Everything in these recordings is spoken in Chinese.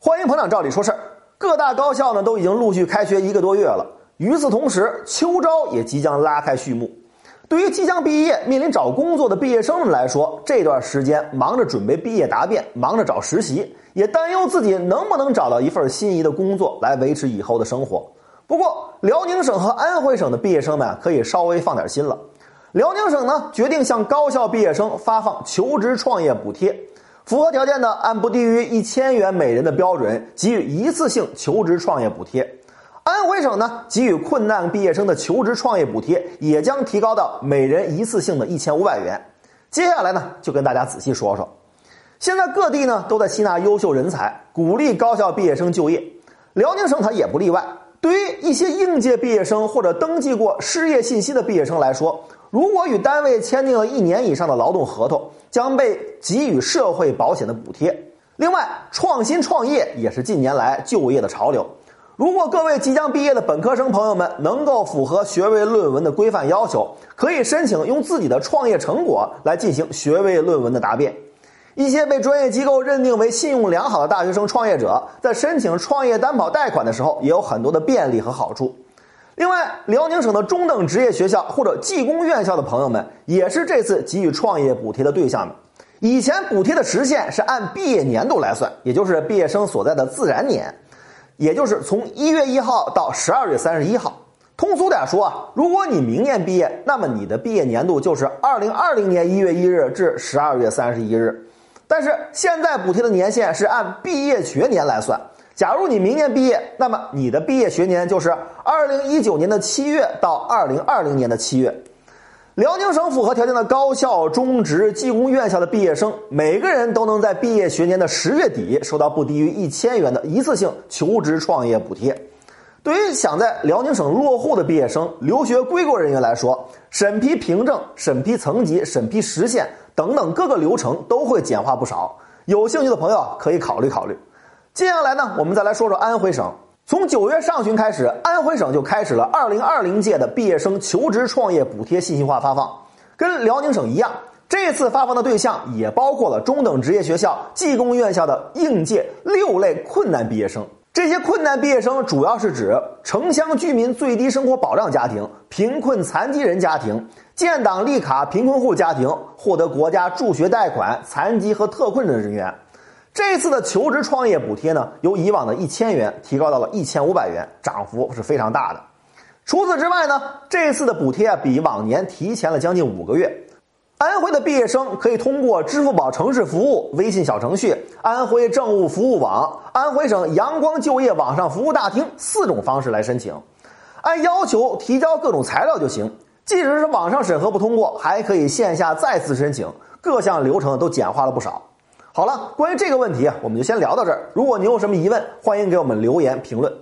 欢迎捧场，照理说事儿。各大高校呢都已经陆续开学一个多月了，与此同时，秋招也即将拉开序幕。对于即将毕业、面临找工作的毕业生们来说，这段时间忙着准备毕业答辩，忙着找实习，也担忧自己能不能找到一份心仪的工作来维持以后的生活。不过，辽宁省和安徽省的毕业生们可以稍微放点心了。辽宁省呢决定向高校毕业生发放求职创业补贴。符合条件的，按不低于一千元每人的标准给予一次性求职创业补贴。安徽省呢，给予困难毕业生的求职创业补贴也将提高到每人一次性的一千五百元。接下来呢，就跟大家仔细说说。现在各地呢都在吸纳优秀人才，鼓励高校毕业生就业。辽宁省它也不例外。对于一些应届毕业生或者登记过失业信息的毕业生来说，如果与单位签订了一年以上的劳动合同，将被给予社会保险的补贴。另外，创新创业也是近年来就业的潮流。如果各位即将毕业的本科生朋友们能够符合学位论文的规范要求，可以申请用自己的创业成果来进行学位论文的答辩。一些被专业机构认定为信用良好的大学生创业者，在申请创业担保贷款的时候，也有很多的便利和好处。另外，辽宁省的中等职业学校或者技工院校的朋友们，也是这次给予创业补贴的对象。以前补贴的时限是按毕业年度来算，也就是毕业生所在的自然年，也就是从一月一号到十二月三十一号。通俗点说啊，如果你明年毕业，那么你的毕业年度就是二零二零年一月一日至十二月三十一日。但是现在补贴的年限是按毕业学年来算。假如你明年毕业，那么你的毕业学年就是二零一九年的七月到二零二零年的七月。辽宁省符合条件的高校、中职、技工院校的毕业生，每个人都能在毕业学年的十月底收到不低于一千元的一次性求职创业补贴。对于想在辽宁省落户的毕业生、留学归国人员来说，审批凭证、审批层级、审批时限等等各个流程都会简化不少。有兴趣的朋友可以考虑考虑。接下来呢，我们再来说说安徽省。从九月上旬开始，安徽省就开始了二零二零届的毕业生求职创业补贴信息化发放。跟辽宁省一样，这次发放的对象也包括了中等职业学校、技工院校的应届六类困难毕业生。这些困难毕业生主要是指城乡居民最低生活保障家庭、贫困残疾人家庭、建档立卡贫困户家庭、获得国家助学贷款残疾和特困的人员。这次的求职创业补贴呢，由以往的一千元提高到了一千五百元，涨幅是非常大的。除此之外呢，这次的补贴啊比往年提前了将近五个月。安徽的毕业生可以通过支付宝城市服务、微信小程序、安徽政务服务网、安徽省阳光就业网上服务大厅四种方式来申请，按要求提交各种材料就行。即使是网上审核不通过，还可以线下再次申请，各项流程都简化了不少。好了，关于这个问题啊，我们就先聊到这儿。如果您有什么疑问，欢迎给我们留言评论。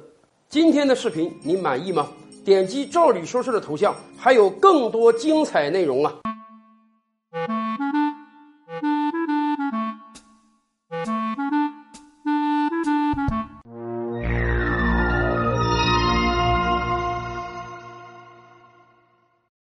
今天的视频你满意吗？点击赵理说事的头像，还有更多精彩内容啊！